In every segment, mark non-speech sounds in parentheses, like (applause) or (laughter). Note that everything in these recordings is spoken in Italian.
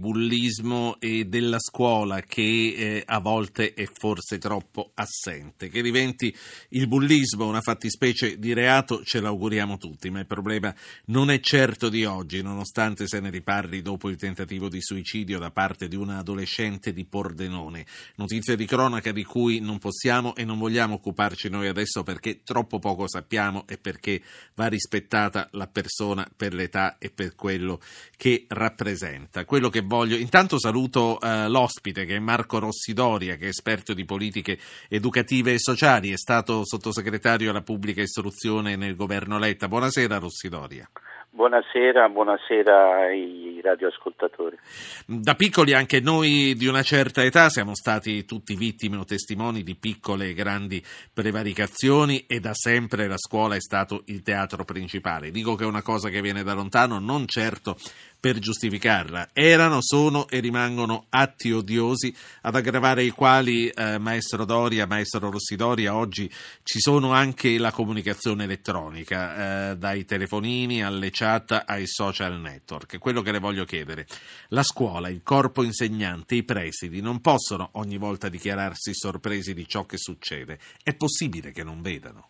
bullismo e della scuola che eh, a volte è forse troppo assente. Che diventi il bullismo una fattispecie di reato ce l'auguriamo tutti, ma il problema non è certo di oggi, nonostante se ne riparli dopo il tentativo di suicidio da parte di una adolescente di Pordenone. Notizia di cronaca di cui non possiamo e non vogliamo occuparci noi adesso perché troppo poco sappiamo e perché va rispettata la persona per l'età e per quello che rappresenta. Quello che voglio. Intanto saluto eh, l'ospite che è Marco Rossidoria, che è esperto di politiche educative e sociali, è stato sottosegretario alla pubblica istruzione nel governo Letta. Buonasera Rossidoria. Buonasera, buonasera ai radioascoltatori. Da piccoli anche noi di una certa età siamo stati tutti vittime o testimoni di piccole e grandi prevaricazioni e da sempre la scuola è stato il teatro principale. Dico che è una cosa che viene da lontano, non certo per giustificarla. Erano, sono e rimangono atti odiosi ad aggravare i quali, eh, maestro Doria, maestro Rossidoria, oggi ci sono anche la comunicazione elettronica, eh, dai telefonini alle chat ai social network. Quello che le voglio chiedere, la scuola, il corpo insegnante, i presidi non possono ogni volta dichiararsi sorpresi di ciò che succede. È possibile che non vedano?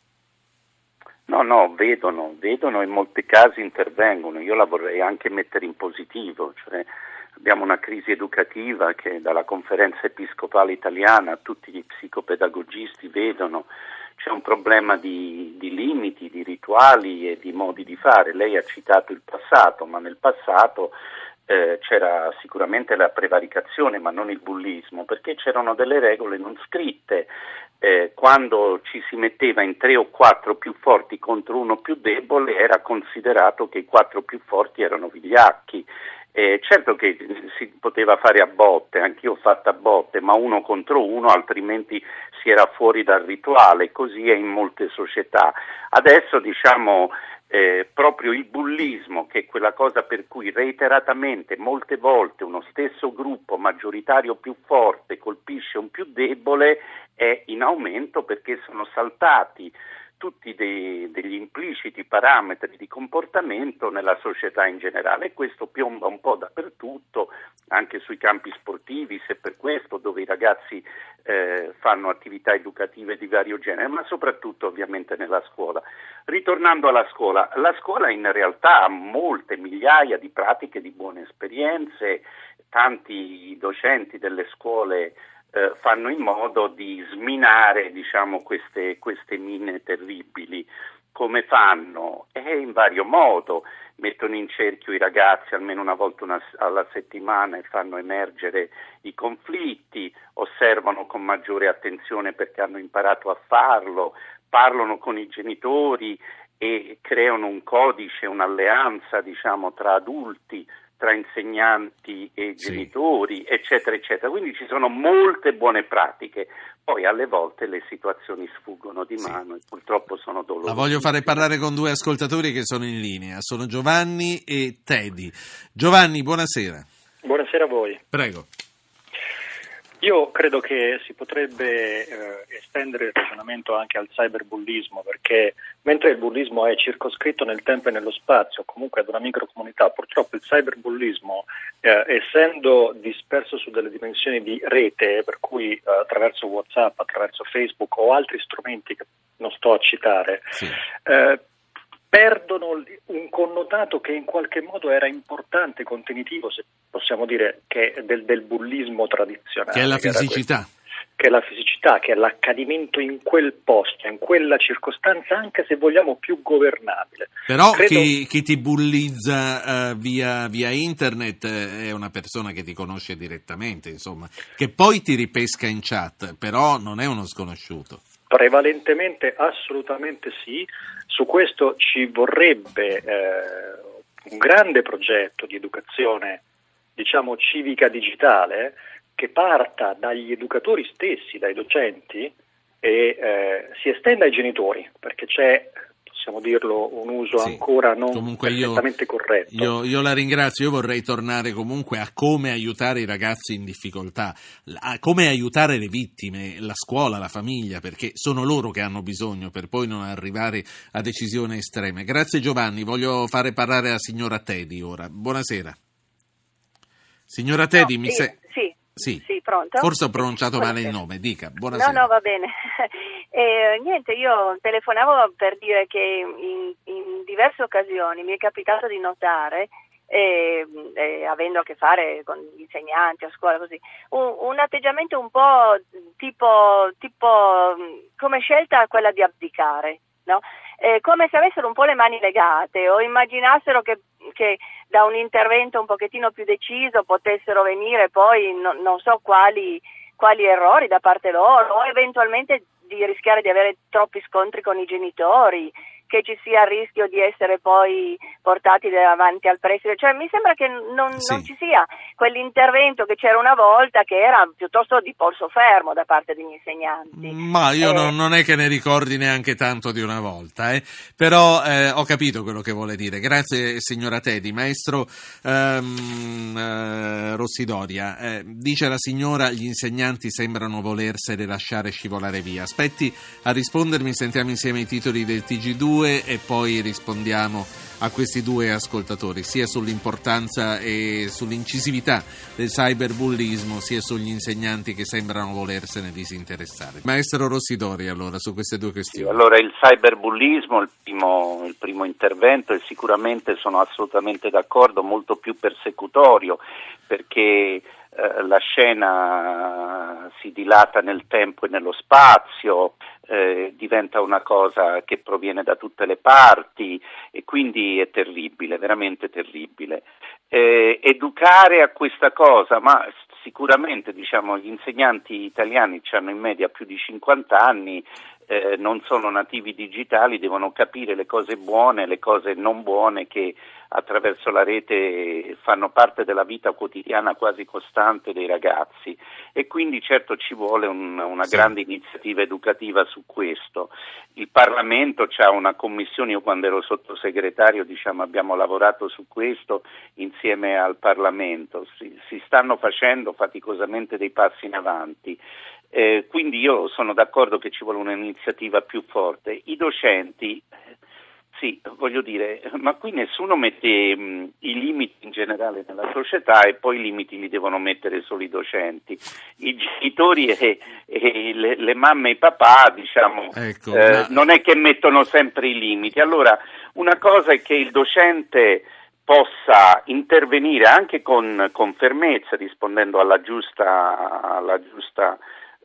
No, no, vedono, vedono e in molti casi intervengono. Io la vorrei anche mettere in positivo, cioè abbiamo una crisi educativa che dalla conferenza episcopale italiana tutti gli psicopedagogisti vedono c'è un problema di, di, limiti, di rituali e di modi di fare. Lei ha citato il passato, ma nel passato eh, c'era sicuramente la prevaricazione, ma non il bullismo, perché c'erano delle regole non scritte eh, quando ci si metteva in tre o quattro più forti contro uno più debole era considerato che i quattro più forti erano vigliacchi. Eh, certo che si poteva fare a botte, anch'io ho fatto a botte, ma uno contro uno, altrimenti si era fuori dal rituale, così è in molte società. Adesso diciamo eh, proprio il bullismo, che è quella cosa per cui reiteratamente, molte volte, uno stesso gruppo maggioritario più forte colpisce un più debole, è in aumento perché sono saltati tutti dei, degli impliciti parametri di comportamento nella società in generale e questo piomba un po' dappertutto, anche sui campi sportivi, se per questo dove i ragazzi eh, fanno attività educative di vario genere, ma soprattutto ovviamente nella scuola. Ritornando alla scuola, la scuola in realtà ha molte migliaia di pratiche, di buone esperienze, tanti docenti delle scuole eh, fanno in modo di sminare diciamo, queste, queste mine terribili. Come fanno? Eh, in vario modo, mettono in cerchio i ragazzi almeno una volta una, alla settimana e fanno emergere i conflitti, osservano con maggiore attenzione perché hanno imparato a farlo, parlano con i genitori e creano un codice, un'alleanza diciamo, tra adulti tra insegnanti e genitori, sì. eccetera, eccetera. Quindi ci sono molte buone pratiche. Poi alle volte le situazioni sfuggono di mano sì. e purtroppo sono dolorose. La voglio fare parlare con due ascoltatori che sono in linea, sono Giovanni e Teddy. Giovanni, buonasera. Buonasera a voi. Prego. Io credo che si potrebbe eh, estendere il ragionamento anche al cyberbullismo, perché mentre il bullismo è circoscritto nel tempo e nello spazio, comunque ad una microcomunità, purtroppo il cyberbullismo, eh, essendo disperso su delle dimensioni di rete, per cui eh, attraverso WhatsApp, attraverso Facebook o altri strumenti che non sto a citare, sì. Perdono un connotato che in qualche modo era importante, contenitivo, se possiamo dire, che del, del bullismo tradizionale. Che è la fisicità. Che è la fisicità, che è l'accadimento in quel posto, in quella circostanza, anche se vogliamo più governabile. Però Credo... chi, chi, ti bullizza uh, via, via, internet eh, è una persona che ti conosce direttamente, insomma, che poi ti ripesca in chat, però non è uno sconosciuto. Prevalentemente assolutamente sì, su questo ci vorrebbe eh, un grande progetto di educazione, diciamo civica digitale, che parta dagli educatori stessi, dai docenti e eh, si estenda ai genitori, perché c'è possiamo dirlo, un uso sì. ancora non comunque perfettamente io, corretto. Io, io, la ringrazio, io vorrei tornare comunque a come aiutare i ragazzi in difficoltà, a come aiutare le vittime, la scuola, la famiglia, perché sono loro che hanno bisogno per poi non arrivare a decisioni estreme. Grazie Giovanni, voglio fare parlare la signora Teddy ora. Buonasera. Signora Teddy, no, mi sei... Sì. Sì. pronto? Forse ho pronunciato male il nome, dica, buonasera. No, no, va bene. (laughs) eh, niente, io telefonavo per dire che in, in diverse occasioni mi è capitato di notare eh, eh, avendo a che fare con gli insegnanti a scuola, così, un, un atteggiamento un po' tipo, tipo, come scelta quella di abdicare, no? eh, come se avessero un po' le mani legate o immaginassero che, che da un intervento un pochettino più deciso potessero venire poi no, non so quali, quali errori da parte loro o eventualmente di rischiare di avere troppi scontri con i genitori che ci sia il rischio di essere poi portati davanti al preside. Cioè, mi sembra che non, sì. non, ci sia quell'intervento che c'era una volta che era piuttosto di polso fermo da parte degli insegnanti. Ma io eh. non, non, è che ne ricordi neanche tanto di una volta, eh. però eh, ho capito quello che vuole dire. Grazie signora Tedi. Maestro ehm, eh, Rossidoria, eh, dice la signora gli insegnanti sembrano volersene lasciare scivolare via. Aspetti a rispondermi, sentiamo insieme i titoli del TG2 due e poi rispondiamo a questi due ascoltatori, sia sull'importanza e sull'incisività del cyberbullismo, sia sugli insegnanti che sembrano volersene disinteressare. Maestro Rossidori, allora, su queste due questioni. Allora, il cyberbullismo, il primo, il primo intervento, e sicuramente sono assolutamente d'accordo, molto più persecutorio, perché eh, la scena si dilata nel tempo e nello spazio, eh, diventa una cosa che proviene da tutte le parti e quindi è terribile, veramente terribile. Eh, educare a questa cosa, ma sicuramente diciamo, gli insegnanti italiani hanno in media più di 50 anni, eh, non sono nativi digitali, devono capire le cose buone, le cose non buone che attraverso la rete fanno parte della vita quotidiana quasi costante dei ragazzi e quindi certo ci vuole un, una sì. grande iniziativa educativa su questo. Il Parlamento ha una commissione, io quando ero sottosegretario diciamo, abbiamo lavorato su questo insieme al Parlamento, si, si stanno facendo faticosamente dei passi in avanti. Eh, quindi io sono d'accordo che ci vuole un'iniziativa più forte. I docenti sì, voglio dire, ma qui nessuno mette mh, mm, i limiti in generale nella società e poi i limiti li devono mettere solo i docenti. I genitori e, e le, le, mamme e i papà, diciamo, ecco, eh, ma... non è che mettono sempre i limiti. Allora, una cosa è che il docente possa intervenire anche con, con fermezza, rispondendo alla giusta, alla giusta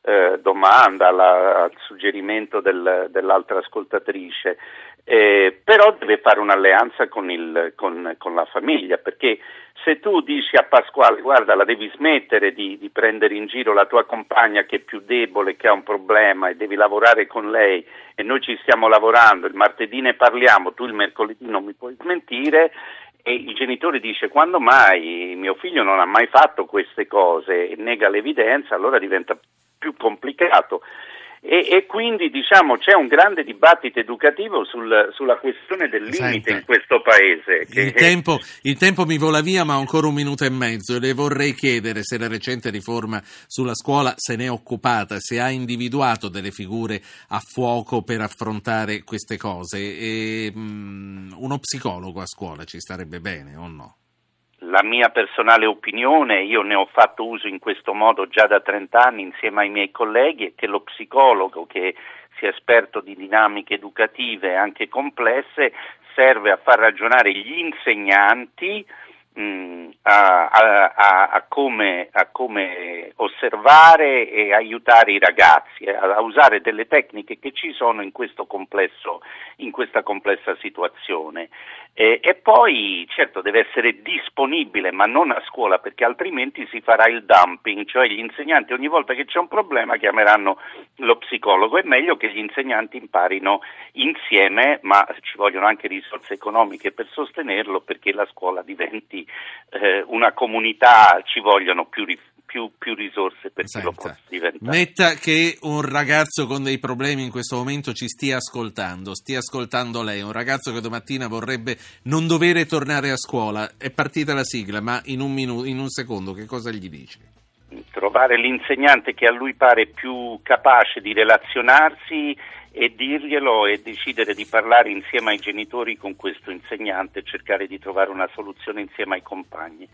eh, domanda, alla, al suggerimento del, dell'altra ascoltatrice, eh, però deve fare un'alleanza con, il, con, con, la famiglia, perché se tu dici a Pasquale guarda la devi smettere di, di, prendere in giro la tua compagna che è più debole, che ha un problema e devi lavorare con lei e noi ci stiamo lavorando, il martedì ne parliamo, tu il mercoledì non mi puoi smentire e il genitore dice quando mai? Mio figlio non ha mai fatto queste cose e nega l'evidenza, allora diventa più complicato. E, e, quindi diciamo c'è un grande dibattito educativo sul, sulla questione del limite Senta, in questo paese. Che... Il, tempo, il, tempo, mi vola via, ma ho ancora un minuto e mezzo. Le vorrei chiedere se la recente riforma sulla scuola se ne è occupata, se ha individuato delle figure a fuoco per affrontare queste cose. E, um, uno psicologo a scuola ci starebbe bene o no? La mia personale opinione, io ne ho fatto uso in questo modo già da 30 anni insieme ai miei colleghi, è che lo psicologo che sia esperto di dinamiche educative anche complesse serve a far ragionare gli insegnanti a, a, a, come, a, come, osservare e aiutare i ragazzi a, usare delle tecniche che ci sono in, in questa complessa situazione. E, e, poi certo deve essere disponibile, ma non a scuola, perché altrimenti si farà il dumping, cioè gli insegnanti ogni volta che c'è un problema chiameranno lo psicologo. È meglio che gli insegnanti imparino insieme, ma ci vogliono anche risorse economiche per sostenerlo perché la scuola diventi eh, una comunità, ci vogliono più risorse più, più risorse per Senta, lo possa diventare. Metta che un ragazzo con dei problemi in questo momento ci stia ascoltando, stia ascoltando lei, un ragazzo che domattina vorrebbe non dovere tornare a scuola, è partita la sigla, ma in un, minuto, in un secondo che cosa gli dice? Trovare l'insegnante che a lui pare più capace di relazionarsi e dirglielo e decidere di parlare insieme ai genitori con questo insegnante e cercare di trovare una soluzione insieme ai compagni.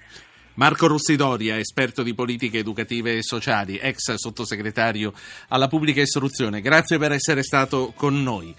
Marco Rossidoria, esperto di politiche educative e sociali, ex sottosegretario alla pubblica istruzione. Grazie per essere stato con noi.